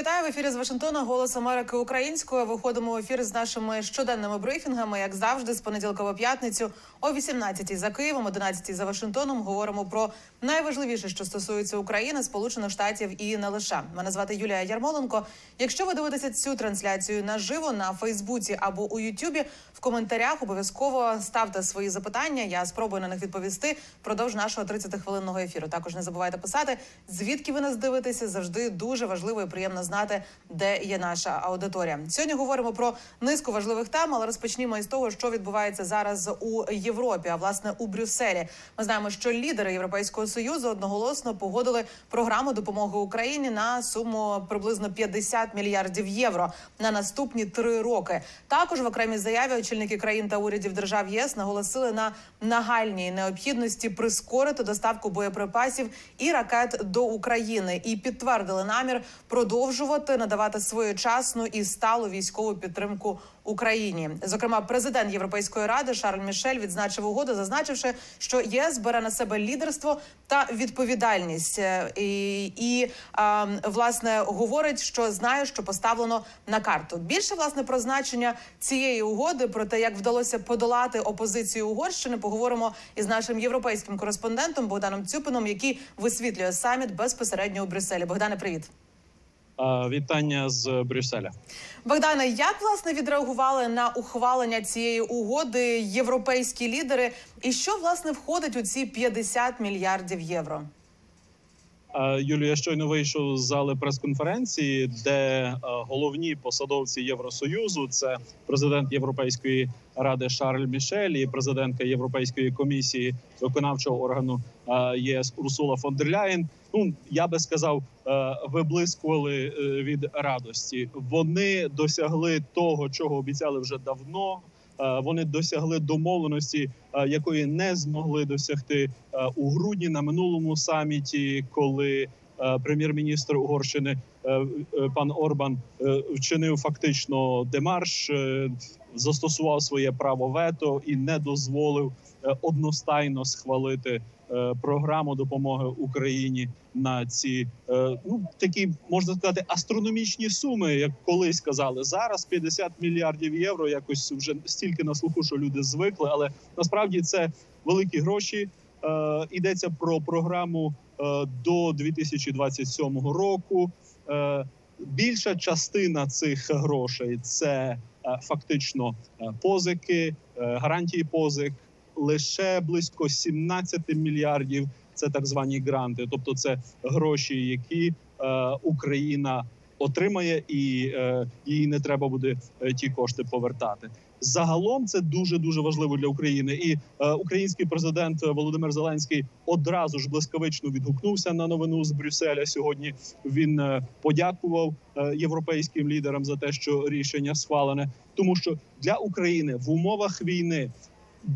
вітаю в ефірі з Вашингтона. Голос Америки українською. Виходимо в ефір з нашими щоденними брифінгами, як завжди, з понеділка по п'ятницю о 18-й за Києвом, 11-й за Вашингтоном. Говоримо про найважливіше, що стосується України, Сполучених Штатів і не лише. Мене звати Юлія Ярмоленко. Якщо ви дивитеся цю трансляцію наживо на Фейсбуці або у Ютубі, в коментарях обов'язково ставте свої запитання. Я спробую на них відповісти впродовж нашого 30-хвилинного ефіру. Також не забувайте писати, звідки ви нас дивитеся. Завжди дуже важливо і приємно знати, де є наша аудиторія. Сьогодні говоримо про низку важливих тем, але розпочнімо із того, що відбувається зараз у Європі, а власне у Брюсселі. Ми знаємо, що лідери Європейського союзу одноголосно погодили програму допомоги Україні на суму приблизно 50 мільярдів євро на наступні три роки. Також в окремій заяві очільники країн та урядів держав ЄС наголосили на нагальній необхідності прискорити доставку боєприпасів і ракет до України і підтвердили намір продовжувати надавати своєчасну і сталу військову підтримку Україні. Зокрема, президент Європейської ради Шарль Мішель відзначив угоду, зазначивши, що ЄС бере на себе лідерство та відповідальність, Е, і, і а, власне говорить, що знає, що поставлено на карту. Більше власне про значення цієї угоди, про те, як вдалося подолати опозицію Угорщини, поговоримо із нашим європейським кореспондентом Богданом Цюпином, який висвітлює саміт безпосередньо у Брюсселі. Богдане, привіт. Вітання з Брюсселя. Богдане, як власне відреагували на ухвалення цієї угоди європейські лідери, і що власне входить у ці 50 мільярдів євро? А, Юлію, я щойно вийшов з зали прес-конференції, де головні посадовці Євросоюзу це президент Європейської ради Шарль Мішель і президентка Європейської комісії виконавчого органу ЄС Урсула фон дер Ляєн. Ну я би сказав, е, виблискували е, від радості. Вони досягли того, чого обіцяли вже давно. Е, Вони досягли домовленості, е, якої не змогли досягти е, у грудні на минулому саміті, коли прем'єр-міністр Угорщини пан Орбан вчинив фактично демарш, застосував своє право вето і не дозволив одностайно схвалити програму допомоги Україні на ці е, ну такі можна сказати астрономічні суми, як колись казали. Зараз 50 мільярдів євро. Якось вже стільки на слуху, що люди звикли, але насправді це великі гроші. Е, Йдеться про програму е, до 2027 року. Е, Більша частина цих грошей це е, фактично е, позики, е, гарантії позик. Лише близько 17 мільярдів це так звані гранти, тобто це гроші, які е, Україна отримає, і е, їй не треба буде е, ті кошти повертати. Загалом це дуже дуже важливо для України, і е, український президент Володимир Зеленський одразу ж блискавично відгукнувся на новину з Брюсселя. Сьогодні він е, подякував е, європейським лідерам за те, що рішення схвалене, тому що для України в умовах війни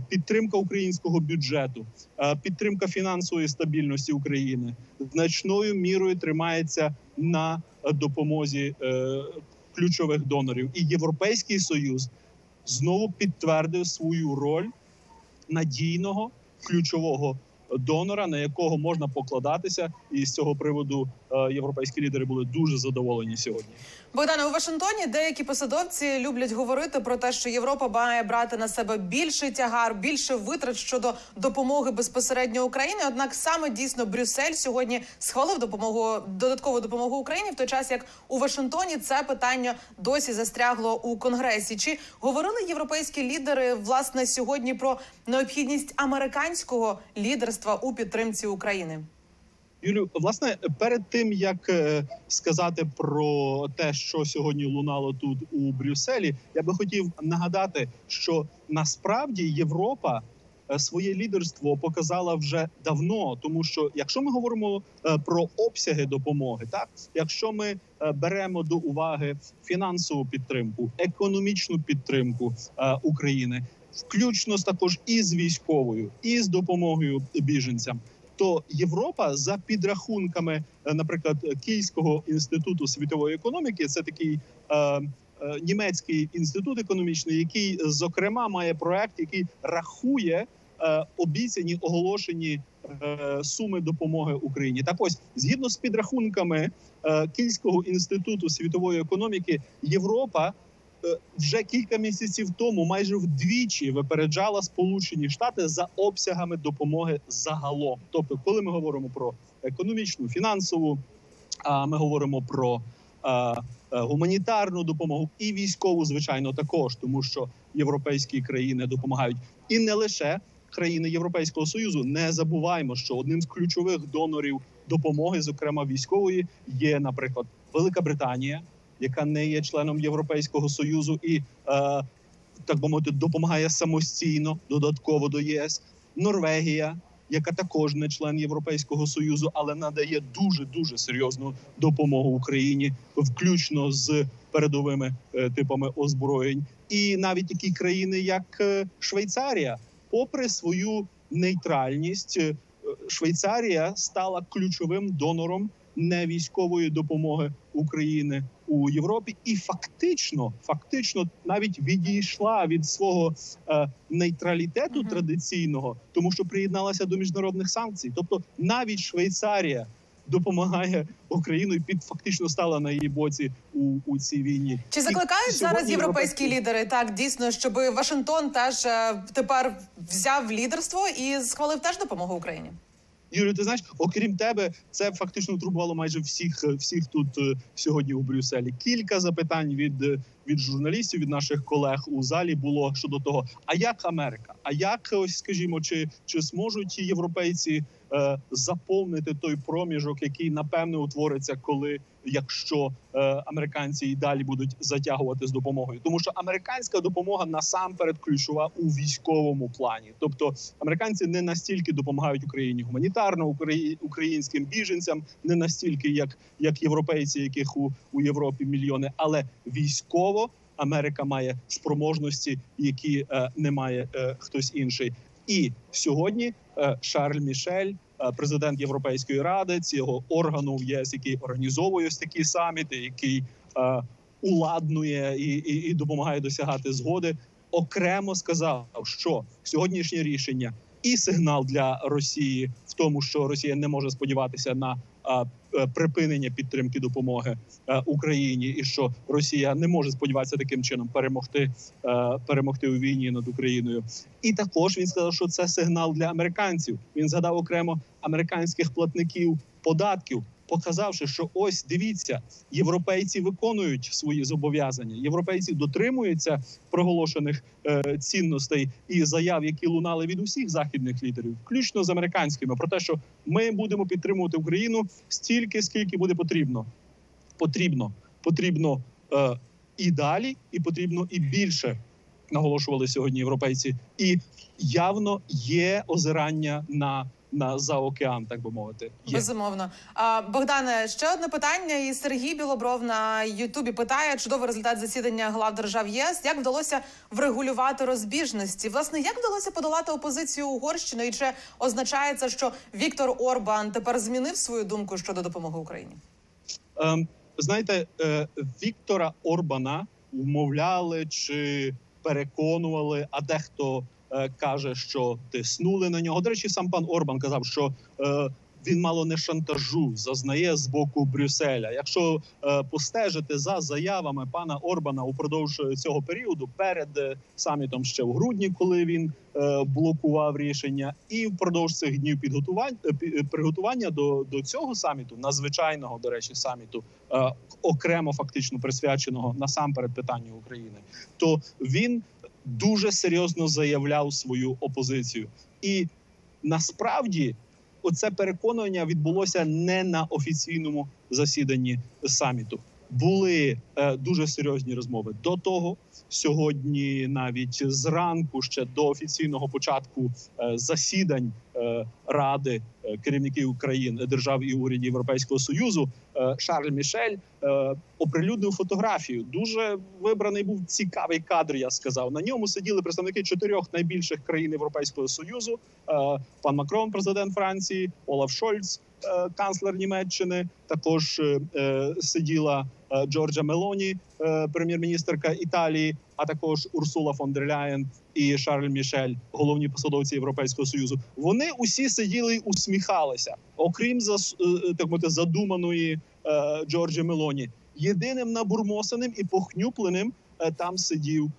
підтримка українського бюджету, е, підтримка фінансової стабільності України значною мірою тримається на допомозі е, ключових донорів. І Європейський союз знову підтвердив свою роль надійного ключового донора, на якого можна покладатися, і з цього приводу європейські лідери були дуже задоволені сьогодні. Богдане, у Вашингтоні деякі посадовці люблять говорити про те, що Європа має брати на себе більший тягар, більше витрат щодо допомоги безпосередньо Україні. Однак саме дійсно Брюссель сьогодні схвалив допомогу додаткову допомогу Україні, в той час як у Вашингтоні це питання досі застрягло у конгресі. Чи говорили європейські лідери власне сьогодні про необхідність американського лідерства у підтримці України? Юлю, власне, перед тим як е, сказати про те, що сьогодні лунало тут у Брюсселі, я би хотів нагадати, що насправді Європа е, своє лідерство показала вже давно, тому що якщо ми говоримо е, про обсяги допомоги, так якщо ми беремо до уваги фінансову підтримку, економічну підтримку України, включно також і з військовою, і з допомогою біженцям то Європа за підрахунками, е, наприклад, Київського інституту світової економіки, це такий е, е, німецький інститут економічний, який зокрема має проект, який рахує е, обіцяні оголошені е, суми допомоги Україні. Так ось згідно з підрахунками е, Київського інституту світової економіки, Європа е, вже кілька місяців тому майже вдвічі випереджала Сполучені Штати за обсягами допомоги загалом. Тобто, коли ми говоримо про економічну, фінансову, а ми говоримо про е, е, гуманітарну допомогу і військову, звичайно, також, тому що європейські країни допомагають і не лише країни Європейського союзу. Не забуваємо, що одним з ключових донорів допомоги, зокрема військової, є, наприклад, Велика Британія, яка не є членом Європейського союзу, і е, так би мовити, допомагає самостійно додатково до ЄС, Норвегія. Яка також не член Європейського союзу, але надає дуже дуже серйозну допомогу Україні, включно з передовими е, типами озброєнь, і навіть такі країни, як е, Швейцарія, попри свою нейтральність, Швейцарія стала ключовим донором невійськової допомоги України у Європі, і фактично, фактично, навіть відійшла від свого е, нейтралітету Мгм. традиційного, тому що приєдналася до міжнародних санкцій. Тобто, навіть Швейцарія допомагає Україну і під фактично стала на її боці у, у цій війні. Чи І закликають сьогодні зараз європейські лідери так дійсно, щоб Вашингтон теж е, тепер взяв лідерство і схвалив теж допомогу Україні? Юрію, ти знаєш, окрім тебе, це фактично турбувало майже всіх всіх тут е, сьогодні у Брюсселі. Кілька запитань від, е, від журналістів, від наших колег у залі було щодо того: а як Америка? А як ось скажімо, чи, чи зможуть європейці е, заповнити той проміжок, який напевне утвориться, коли якщо е, американці і далі будуть затягувати з допомогою, тому що американська допомога насамперед ключова у військовому плані, тобто американці не настільки допомагають Україні гуманітарно, украї- українським біженцям, не настільки, як, як європейці, яких у, у Європі мільйони, але військово Америка має спроможності, які е, не має е, хтось інший. І сьогодні е, Шарль Мішель, е, президент Європейської ради, цього органу в ЄС, який організовує ось такі саміти, який е, уладнує і, і, і допомагає досягати згоди, окремо сказав, що сьогоднішнє рішення і сигнал для Росії в тому, що Росія не може сподіватися на е, припинення підтримки допомоги е, Україні, і що Росія не може сподіватися таким чином перемогти, е, перемогти у війні над Україною. І також він сказав, що це сигнал для американців. Він згадав окремо американських платників податків, показавши, що ось дивіться, європейці виконують свої зобов'язання. Європейці дотримуються проголошених е, цінностей і заяв, які лунали від усіх західних лідерів, включно з американськими, про те, що ми будемо підтримувати Україну стільки, скільки буде потрібно. Потрібно, потрібно е, і далі, і потрібно і більше. Наголошували сьогодні європейці, і явно є озирання на, на за океан, так би мовити. Є. Безумовно. А, Богдане, ще одне питання. І Сергій Білобров на Ютубі питає чудовий результат засідання глав держав ЄС. Як вдалося врегулювати розбіжності? Власне, як вдалося подолати опозицію Угорщини? І чи означає це, що Віктор Орбан тепер змінив свою думку щодо допомоги Україні? Ем, знаєте, е, Віктора Орбана вмовляли чи переконували, а дехто каже, що тиснули на нього. До речі, сам пан Орбан казав, що е, він мало не шантажу зазнає з боку Брюсселя. Якщо е, постежити за заявами пана Орбана упродовж цього періоду, перед е, самітом ще в грудні, коли він е, блокував рішення, і впродовж цих днів підготувань е, пі- е, приготування до, до цього саміту, надзвичайного до речі, саміту, е, окремо фактично присвяченого насамперед питанню України, то він дуже серйозно заявляв свою опозицію, і насправді оце переконання відбулося не на офіційному засіданні саміту. Були е, дуже серйозні розмови до того. Сьогодні, навіть зранку, ще до офіційного початку е, засідань е, ради керівників країн держав і урядів Європейського союзу, Шарль Мішель оприлюднив фотографію. Дуже вибраний був цікавий кадр. Я сказав на ньому сиділи представники чотирьох найбільших країн Європейського союзу: пан Макрон, президент Франції, Олаф Шольц, канцлер Німеччини. Також е, е, сиділа е, Джорджа Мелоні, е, прем'єр-міністерка Італії, а також Урсула фон дер Ляєн і Шарль Мішель, головні посадовці Європейського союзу. Вони усі сиділи і усміхалися, окрім е, так мовити, задуманої е, Джорджі Мелоні. Єдиним набурмосеним і похнюпленим е, там сидів е,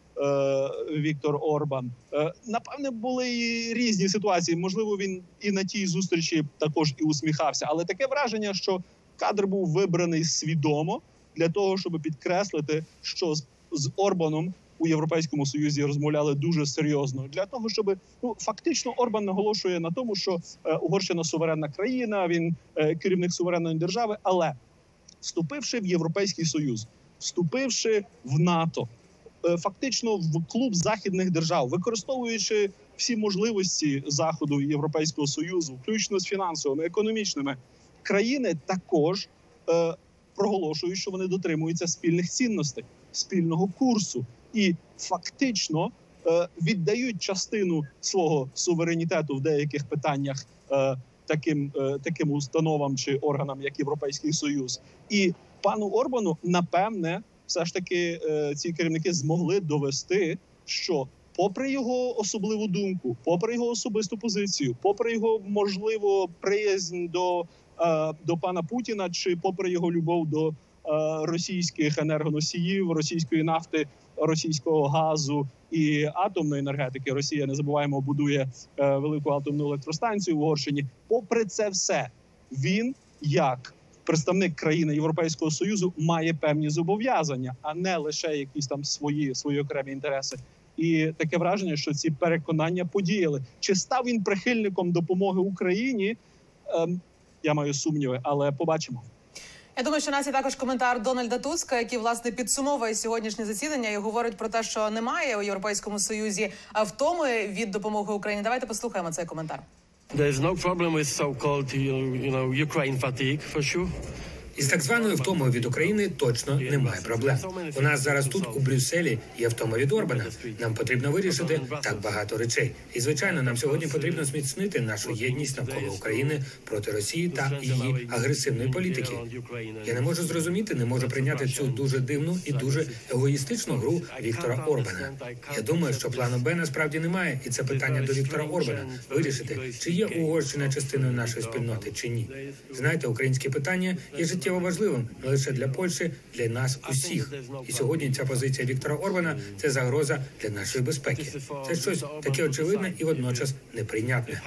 Віктор Орбан. Е, напевне, були і різні ситуації. Можливо, він і на тій зустрічі також і усміхався, але таке враження, що кадр був вибраний свідомо для того, щоб підкреслити, що з, Орбаном у Європейському Союзі розмовляли дуже серйозно для того, щоб ну фактично Орбан наголошує на тому, що е, Угорщина суверенна країна, він е, керівник суверенної держави, але вступивши в Європейський Союз, вступивши в НАТО, е, фактично в клуб західних держав, використовуючи всі можливості заходу і Європейського союзу, включно з фінансовими, економічними, країни також е, проголошують, що вони дотримуються спільних цінностей, спільного курсу, і фактично е, віддають частину свого суверенітету в деяких питаннях. Е, Таким е, таким установам чи органам, як Європейський Союз, і пану Орбану, напевне, все ж таки е, ці керівники змогли довести, що, попри його особливу думку, попри його особисту позицію, попри його можливо приязнь до, е, до пана Путіна, чи попри його любов до е, російських енергоносіїв, російської нафти, російського газу і атомної енергетики, Росія не забуваємо будує велику атомну електростанцію в Угорщині. Попри це все, він як представник країни Європейського союзу має певні зобов'язання, а не лише якісь там свої свої окремі інтереси. І таке враження, що ці переконання подіяли. Чи став він прихильником допомоги Україні? Ем, я маю сумніви, але побачимо. Я думаю, що нас є також коментар Дональда Туска, який власне підсумовує сьогоднішнє засідання і говорить про те, що немає у європейському союзі а, втоми від допомоги Україні. Давайте послухаємо цей коментар. There's no problem with so-called, you know, Ukraine fatigue for sure. Із так званою втомою від України точно немає проблем. У нас зараз тут у Брюсселі є втома від Орбана. Нам потрібно вирішити так багато речей. І звичайно, нам сьогодні потрібно зміцнити нашу єдність навколо України проти Росії та її агресивної політики. Я не можу зрозуміти, не можу прийняти цю дуже дивну і дуже егоїстичну гру Віктора Орбана. Я думаю, що плану Б насправді немає, і це питання до Віктора Орбана вирішити, чи є Угорщина частиною нашої спільноти, чи ні. Знаєте, українське питання є життєво важливим не лише для Польщі, для нас усіх. І сьогодні ця позиція Віктора Орбана це загроза для нашої безпеки. Це щось таке очевидне і водночас неприйнятне.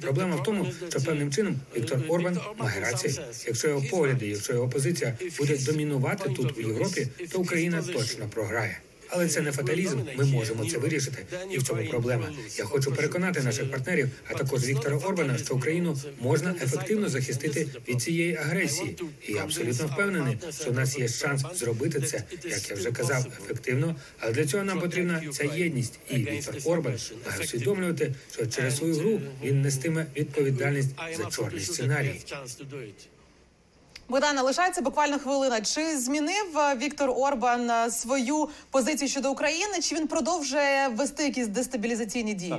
Проблема в тому, що певним чином Віктор Орбан має рацію. Якщо його погляди, якщо його позиція буде домінувати тут у Європі, то Україна точно програє. Але це не фаталізм. Ми можемо це вирішити, і в цьому проблема. Я хочу переконати наших партнерів, а також Віктора Орбана, що Україну можна ефективно захистити від цієї агресії. І я абсолютно впевнений, що в нас є шанс зробити це, як я вже казав, ефективно. Але для цього нам потрібна ця єдність. І Віктор Орбан має усвідомлювати, що через свою гру він нестиме відповідальність за чорний сценарій. Богдана, лишається буквально хвилина. Чи змінив е, Віктор Орбан е, свою позицію щодо України? Чи він продовжує вести якісь дестабілізаційні дії?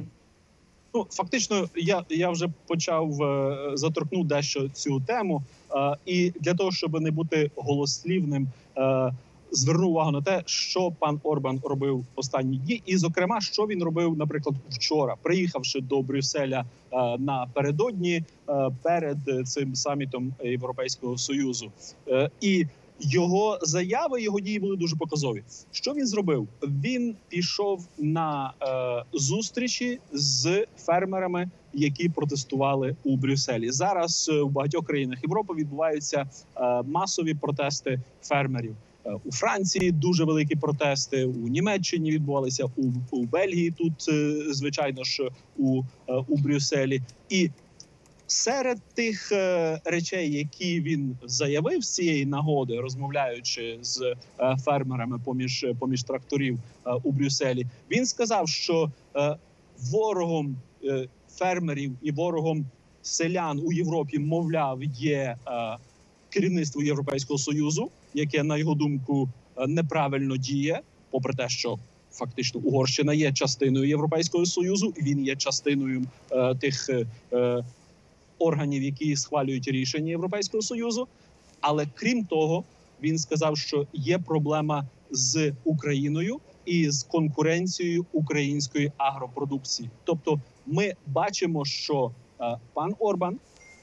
Ну фактично, я я вже почав е, заторкнув дещо цю тему, е, і для того, щоб не бути голослівним, е, звернув увагу на те, що пан Орбан робив останні дні, і зокрема, що він робив, наприклад, вчора, приїхавши до Брюсселя е, напередодні е, перед цим самітом Європейського союзу, е, і його заяви, його дії були дуже показові. Що він зробив? Він пішов на е, зустрічі з фермерами, які протестували у Брюсселі. Зараз у багатьох країнах Європи відбуваються е, масові протести фермерів. Е, У Франції дуже великі протести. У Німеччині відбувалися у, у Бельгії. Тут е, звичайно ж у, е, у Брюсселі і серед тих речей, які він заявив з цієї нагоди, розмовляючи з фермерами поміж поміж тракторів у Брюсселі, він сказав, що ворогом фермерів і ворогом селян у Європі, мовляв, є керівництво Європейського союзу, яке на його думку е, неправильно діє, попри те, що фактично Угорщина є частиною Європейського союзу, він є частиною е, тих. Е, органів, які схвалюють рішення Європейського союзу. Але крім того, він сказав, що є проблема з Україною і з конкуренцією української агропродукції. Тобто, ми бачимо, що е, пан Орбан,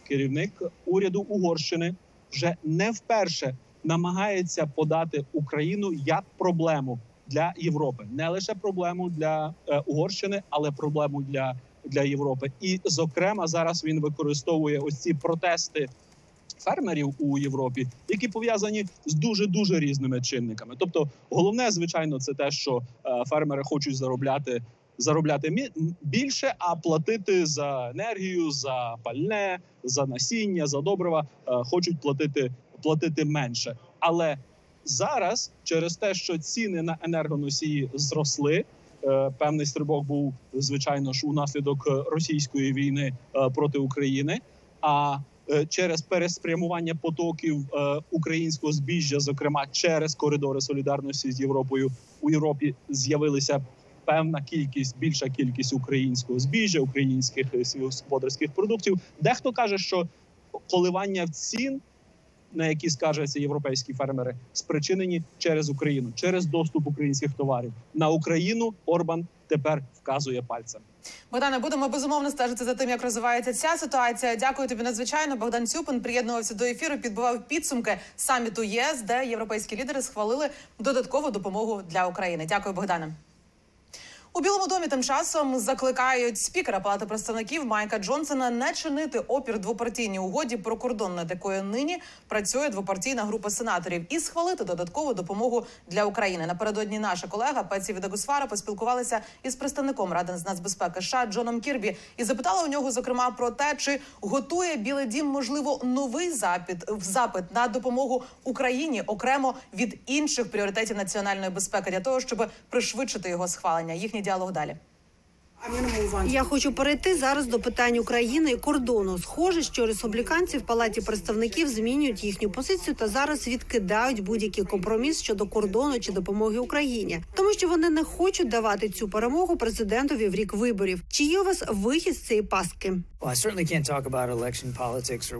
керівник уряду Угорщини, вже не вперше намагається подати Україну як проблему для Європи, не лише проблему для е, Угорщини, але проблему для, для Європи. І, зокрема, зараз він використовує ось ці протести фермерів у Європі, які пов'язані з дуже дуже різними чинниками. Тобто, головне, звичайно, це те, що е, фермери хочуть заробляти. Заробляти більше, а платити за енергію, за пальне, за насіння, за добрива е, хочуть платити платити менше. Але зараз, через те, що ціни на енергоносії зросли, е, певний стрибок був звичайно ж унаслідок російської війни е, проти України. А е, через переспрямування потоків українського збіжжя, зокрема через коридори солідарності з Європою, у Європі з'явилися певна кількість, більша кількість українського збіжжя, українських сільськогосподарських продуктів. Дехто каже, що коливання цін, на які скаржаться європейські фермери, спричинені через Україну, через доступ українських товарів на Україну. Орбан тепер вказує пальцем. Богдане, будемо безумовно стежити за тим, як розвивається ця ситуація. Дякую тобі надзвичайно. Богдан Цюпин приєднувався до ефіру, підбивав підсумки саміту ЄС, де європейські лідери схвалили додаткову допомогу для України. Дякую, Богдане. У Білому домі тим часом закликають спікера Палати представників Майка Джонсона не чинити опір двопартійній угоді про кордон, над якою нині працює двопартійна група сенаторів, і схвалити додаткову допомогу для України. Напередодні наша колега Пеці Відагусфара поспілкувалася із представником Ради з нацбезпеки США Джоном Кірбі і запитала у нього зокрема про те, чи готує Білий Дім можливо новий запит запит на допомогу Україні окремо від інших пріоритетів національної безпеки для того, щоб пришвидшити його схвалення. Їхній діалог далі. Я хочу перейти зараз до питань України і кордону. Схоже, що республіканці в палаті представників змінюють їхню позицію та зараз відкидають будь-який компроміс щодо кордону чи допомоги Україні, тому що вони не хочуть давати цю перемогу президентові в рік виборів. Чи є у вас вихід з цієї what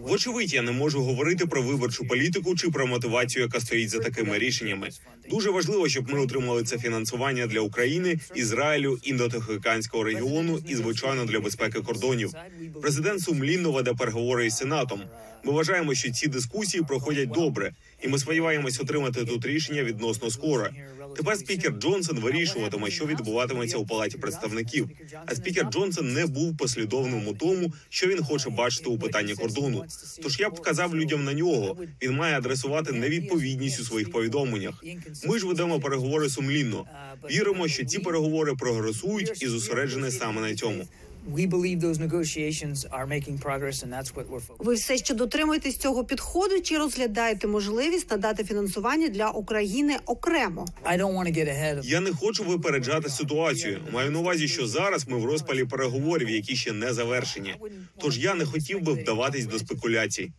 Вочевидь, я не можу говорити про виборчу політику чи про мотивацію, яка стоїть за такими рішеннями. Дуже важливо, щоб ми отримали це фінансування для України, Ізраїлю, індотихоокеанського регіону і звичайно для безпеки кордонів. Президент сумлінно веде переговори із сенатом. Ми вважаємо, що ці дискусії проходять добре, і ми сподіваємось отримати тут рішення відносно скоро. Тепер спікер Джонсон вирішуватиме, що відбуватиметься у палаті представників. А спікер Джонсон не був послідовним у тому, що він хоче бачити у питанні кордону. Тож я б вказав людям на нього. Він має адресувати невідповідність у своїх повідомленнях. Ми ж ведемо переговори сумлінно. Віримо, що ці переговори прогресують і зосереджені саме на цьому. We believe those negotiations are making progress, and that's what we're focused. Ви все ще дотримуєтесь цього підходу чи розглядаєте можливість надати фінансування для України окремо? I don't want to get ahead of. Я не хочу випереджати ситуацію. Маю на увазі, що зараз ми в розпалі переговорів, які ще не завершені. Тож я не хотів би вдаватись до спекуляцій.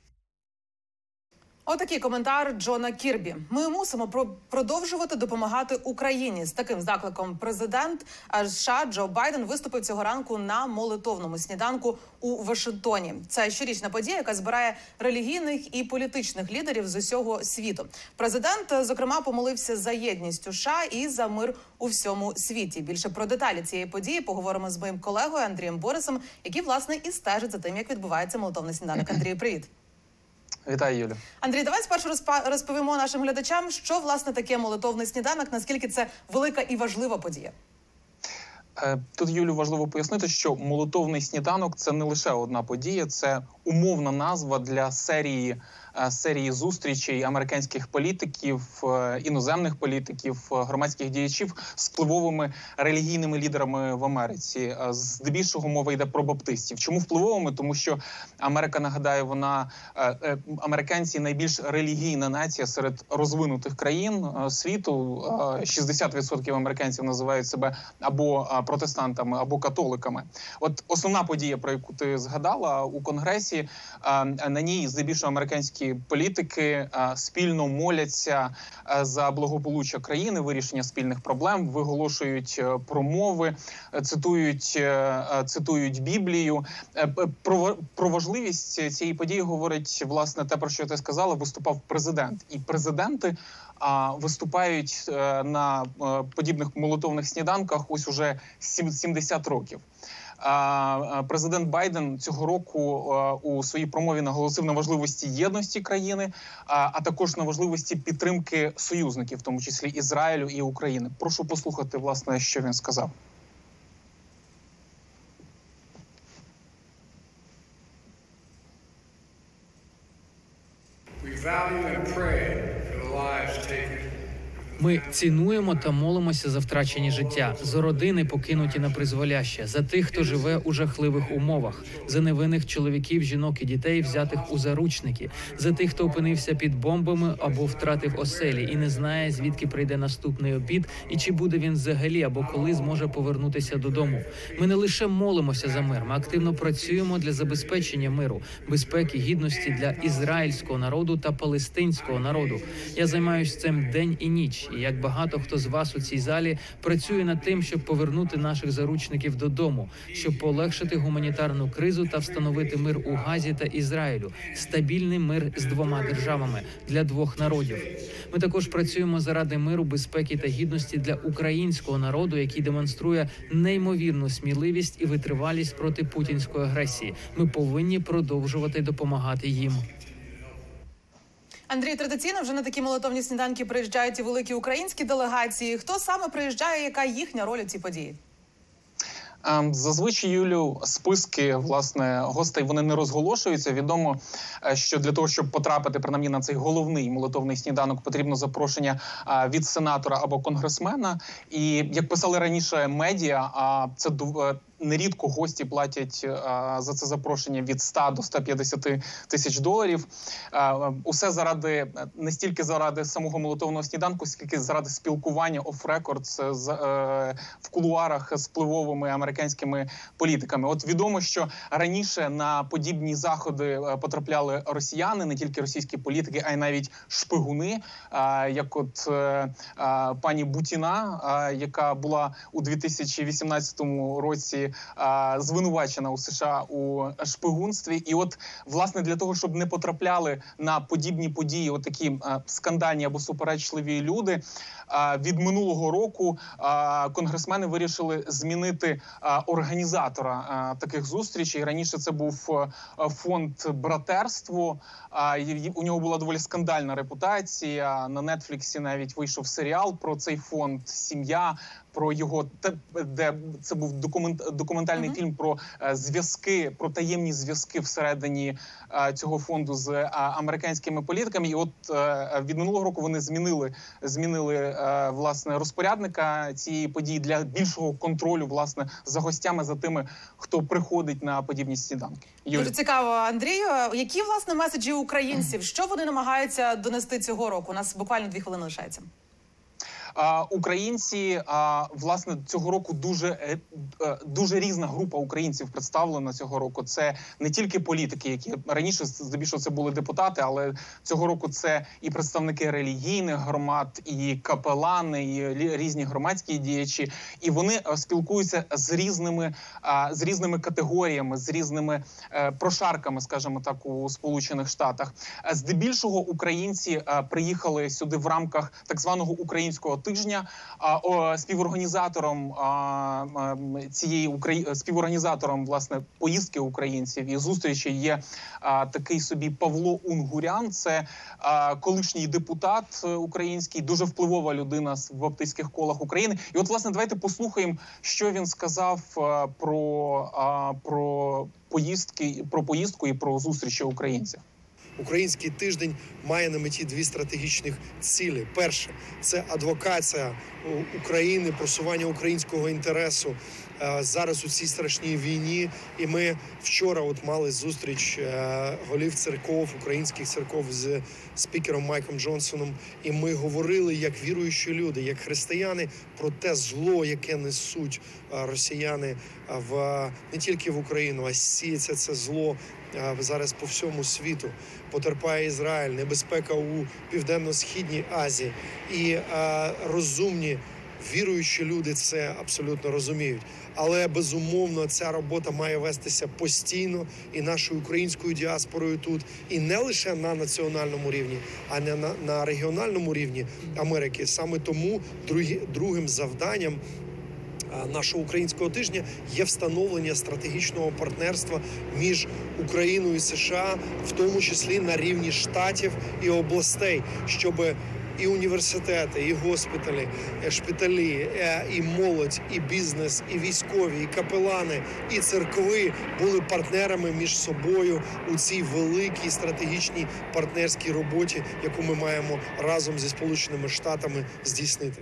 Отакий коментар Джона Кірбі. Ми мусимо про- продовжувати допомагати Україні. З таким закликом президент е, США Джо Байден виступив цього ранку на молитовному сніданку у Вашингтоні. Це щорічна подія, яка збирає релігійних і політичних лідерів з усього світу. Президент, е, зокрема, помолився за єдність США і за мир у всьому світі. Більше про деталі цієї події поговоримо з моїм колегою Андрієм Борисом, який власне і стежить за тим, як відбувається молитовний сніданок. Андрію, привіт. Вітаю, Юлю. Андрій, давай спершу розповімо нашим глядачам, що власне таке молитовний сніданок, наскільки це велика і важлива подія. Е, Тут Юлю важливо пояснити, що молитовний сніданок це не лише одна подія, це умовна назва для серії серії зустрічей американських політиків, е, іноземних політиків, е, громадських діячів з впливовими релігійними лідерами в Америці. Е, Здебільшого мова йде про баптистів. Чому впливовими? Тому що Америка нагадаю, вона е, е, американці найбільш релігійна нація серед розвинутих країн е, світу. Е, 60% американців називають себе або е, протестантами, або католиками. От основна подія, про яку ти згадала у конгресі, е, на ній здебільшого американські європейські політики е, спільно моляться е, за благополуччя країни, вирішення спільних проблем, виголошують е, промови, цитують, цитують Біблію. Про, про важливість цієї події говорить власне те, про що ти сказала. Виступав президент, і президенти виступають на подібних молотовних сніданках ось уже сім- 70 років. Президент Байден цього року у своїй промові наголосив на важливості єдності країни, а також на важливості підтримки союзників, в тому числі Ізраїлю і України. Прошу послухати, власне, що він сказав. We value and pray for the lives taken. Ми цінуємо та молимося за втрачені життя, за родини, покинуті на призволяще, за тих, хто живе у жахливих умовах, за невинних чоловіків, жінок і дітей, взятих у заручники, за тих, хто опинився під бомбами або втратив оселі і не знає, звідки прийде наступний обід, і чи буде він взагалі або коли зможе повернутися додому. Ми не лише молимося за мир, ми активно працюємо для забезпечення миру, безпеки, гідності для ізраїльського народу та палестинського народу. Я займаюся цим день і ніч. І як багато хто з вас у цій залі працює над тим, щоб повернути наших заручників додому, щоб полегшити гуманітарну кризу та встановити мир у Газі та Ізраїлю, стабільний мир з двома державами для двох народів. Ми також працюємо заради миру, безпеки та гідності для українського народу, який демонструє неймовірну сміливість і витривалість проти путінської агресії. Ми повинні продовжувати допомагати їм. Андрій, традиційно вже на такі молотовні сніданки приїжджають і великі українські делегації. Хто саме приїжджає? Яка їхня роль у цій події? Ем, Зазвичай Юлю списки власне гостей вони не розголошуються. Відомо, е, що для того, щоб потрапити принаймні на цей головний молитовний сніданок, потрібно запрошення е, від сенатора або конгресмена. І як писали раніше медіа, а це е, нерідко гості платять е, за це запрошення від 100 до 150 тисяч доларів. Е, Усе заради е, не стільки заради самого молитовного сніданку, скільки заради спілкування оф-рекорд з е, в кулуарах з впливовими американськими політиками. От відомо, що раніше на подібні заходи потрапляли росіяни, не тільки російські політики, а й навіть шпигуни, як от пані Бутіна, яка була у 2018 році е, звинувачена у США у шпигунстві. І от власне для того, щоб не потрапляли на подібні події, от такі е, скандальні або суперечливі люди. е, Від минулого року е, конгресмени вирішили змінити е, організатора е, таких зустрічей. Раніше це був фонд братерство. А у нього була доволі скандальна репутація. На Нетфліксі навіть вийшов серіал про цей фонд Сім'я. Про його де це був документ документальний Мгм. фільм про е, зв'язки, про таємні зв'язки всередині е, цього фонду з е, американськими політиками. І от від минулого року вони змінили змінили власне розпорядника цієї події для більшого контролю власне за гостями, за тими, хто приходить на подібні сніданки. Юлі. Дуже цікаво, Андрію. Які власне меседжі українців? Що вони намагаються донести цього року? У нас буквально дві хвилини лишається. Українці власне цього року дуже е, е, дуже різна група українців представлена цього року. Це не тільки політики, які раніше здебільшого це були депутати, але цього року це і представники релігійних громад, і капелани, і різні громадські діячі. І вони е, спілкуються з різними з різними категоріями, з різними прошарками, скажімо так, у Сполучених Штатах. Здебільшого українці приїхали сюди в рамках так званого українського тижня. Співорганізатором цієї Украї... співорганізатором власне поїздки українців і зустрічі є такий собі Павло Унгурян. Це колишній депутат е, український, дуже впливова людина в баптистських колах України. І от власне давайте послухаємо, що він сказав про, про поїздки, про поїздку і про зустрічі українців. Український тиждень має на меті дві стратегічних цілі: перше це адвокація України, просування українського інтересу е, зараз у цій страшній війні. І ми вчора от мали зустріч е, голів церков, українських церков з спікером Майком Джонсоном. І ми говорили як віруючі люди, як християни, про те зло, яке несуть е, росіяни в не тільки в Україну, а сіється це зло зараз по всьому світу. Потерпає Ізраїль, небезпека у південно-східній Азії і розумні віруючі люди це абсолютно розуміють. Але безумовно ця робота має вестися постійно і нашою українською діаспорою тут, і не лише на національному рівні, а не на, на регіональному рівні Америки. Саме тому другі, другим завданням нашого українського тижня є встановлення стратегічного партнерства між Україною і США, в тому числі на рівні штатів і областей, щоб і університети, і госпіталі, е, шпиталі, е, і молодь, і бізнес, і військові, і капелани, і церкви були партнерами між собою у цій великій стратегічній партнерській роботі, яку ми маємо разом зі Сполученими Штатами здійснити.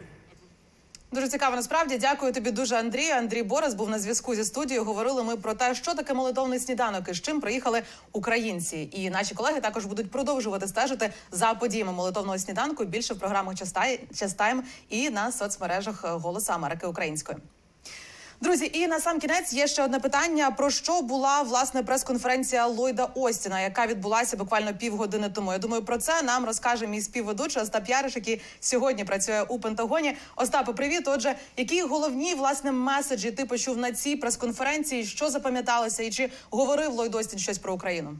Дуже цікаво. Насправді дякую тобі дуже, Андрію. Андрій Борис був на зв'язку зі студією. Говорили ми про те, що таке молитовний сніданок і з чим приїхали українці. І наші колеги також будуть продовжувати стежити за подіями молитовного сніданку більше в програмах «Частай- Частайм і на соцмережах Голоса Америки Української. Друзі, і на сам кінець є ще одне питання: про що була власне прес-конференція Ллойда Остіна, яка відбулася буквально півгодини тому. Я думаю, про це нам розкаже мій співведучий Остап Яриш, який сьогодні працює у Пентагоні. Остапе, привіт. Отже, які головні власне меседжі ти почув на цій прес-конференції? Що запам'яталося, і чи говорив Ллойд Остін щось про Україну?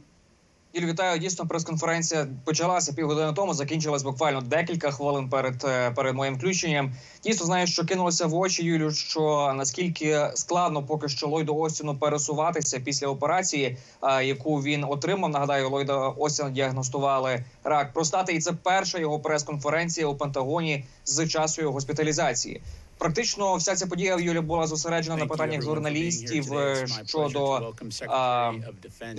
Юлю, вітаю. Дійсно, прес-конференція почалася півгодини тому, закінчилась буквально декілька хвилин перед е, перед моїм включенням. Дійсно, знаю, що кинулося в очі, Юлю, що наскільки складно поки що Ллойду Остіну пересуватися після операції, е, яку він отримав. Нагадаю, Ллойда Остіна діагностували рак простати, і це перша його прес-конференція у Пентагоні з часу його госпіталізації. Практично вся ця подія Юля була зосереджена на питаннях журналістів е, щодо а, е,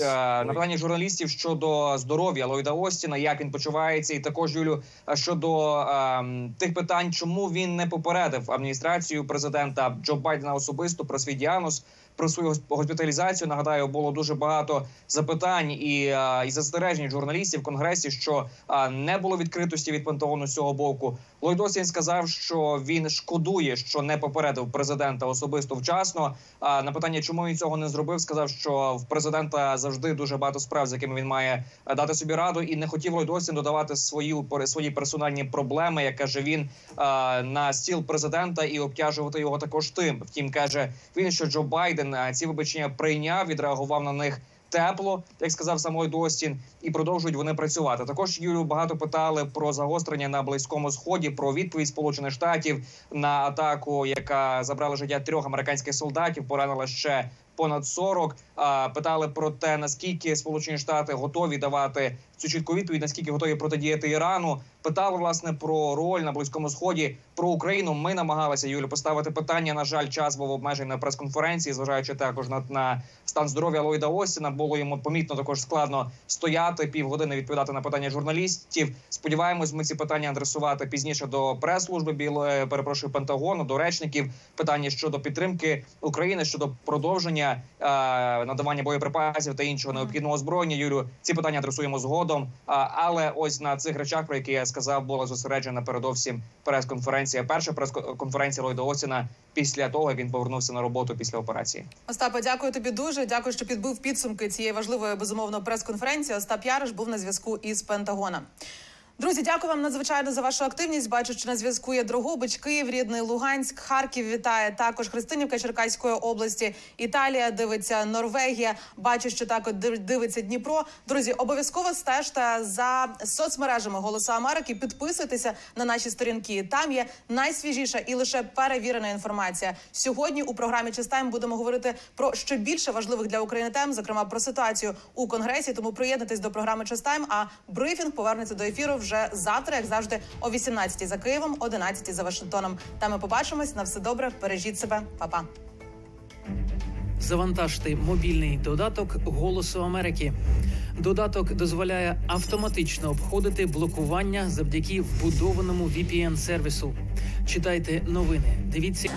на питаннях журналістів щодо здоров'я Ллойда Остіна, як він почувається, і також Юлю е, щодо тих питань, чому він не попередив адміністрацію президента Джо Байдена особисто про свій діагноз. Про свою гос- госпіталізацію нагадаю, було дуже багато запитань і, е, і застережень журналістів в конгресі, що е, не було відкритості від Пентагону з цього боку. Ллойд сказав, що він шкодує, що не попередив президента особисто вчасно. А на питання, чому він цього не зробив, сказав, що в президента завжди дуже багато справ, з якими він має е, дати собі раду, і не хотів Ллойд Остін додавати свої свої персональні проблеми, як каже він, е, на стіл президента і обтяжувати його також тим. Втім, каже він, що Джо Байден ці вибачення прийняв, відреагував на них. Тепло, як сказав самой Достін, і продовжують вони працювати. Також Юлю багато питали про загострення на близькому сході, про відповідь Сполучених Штатів на атаку, яка забрала життя трьох американських солдатів, поранила ще понад 40. Питали про те, наскільки Сполучені Штати готові давати цю чітку відповідь, наскільки готові протидіяти Ірану. Питали власне про роль на близькому сході, про Україну. Ми намагалися Юлю поставити питання. На жаль, час був обмежений на прес-конференції, зважаючи також на, на стан здоров'я Ллойда Остіна. Було йому помітно також складно стояти півгодини відповідати на питання журналістів. Сподіваємось, ми ці питання адресувати пізніше до прес-служби білої перепрошую Пентагону, до речників. Питання щодо підтримки України щодо продовження е, надавання боєприпасів та іншого необхідного озброєння. Юлю, ці питання адресуємо згодом. Але ось на цих речах, про які я сказав, була зосереджена передовсім прес-конференція. Перша прес-конференція Ллойда Остіна після того, як він повернувся на роботу після операції. Остапе, дякую тобі дуже. Дякую, що підбив підсумки цієї важливої безумовно прес-конференції. Остап Яриш був на зв'язку із Пентагона. Друзі, дякую вам надзвичайно за вашу активність. Бачу, що на зв'язку є Дрогобич, Київ, рідний Луганськ, Харків вітає також Христинівка Черкаської області. Італія дивиться Норвегія. Бачу, що також див- дивиться Дніпро. Друзі, обов'язково стежте за соцмережами Голосу Америки. Підписуйтеся на наші сторінки. Там є найсвіжіша і лише перевірена інформація. Сьогодні у програмі Чистайм будемо говорити про ще більше важливих для України тем, зокрема про ситуацію у конгресі. Тому приєднуйтесь до програми Чистайм. А брифінг повернеться до ефіру вже завтра, як завжди, о 18 за Києвом, 11 за Вашингтоном. Там ми побачимось. На все добре. Бережіть себе, Па-па. Завантажте мобільний додаток Голосу Америки. Додаток дозволяє автоматично обходити блокування завдяки вбудованому VPN сервісу. Читайте новини, дивіться.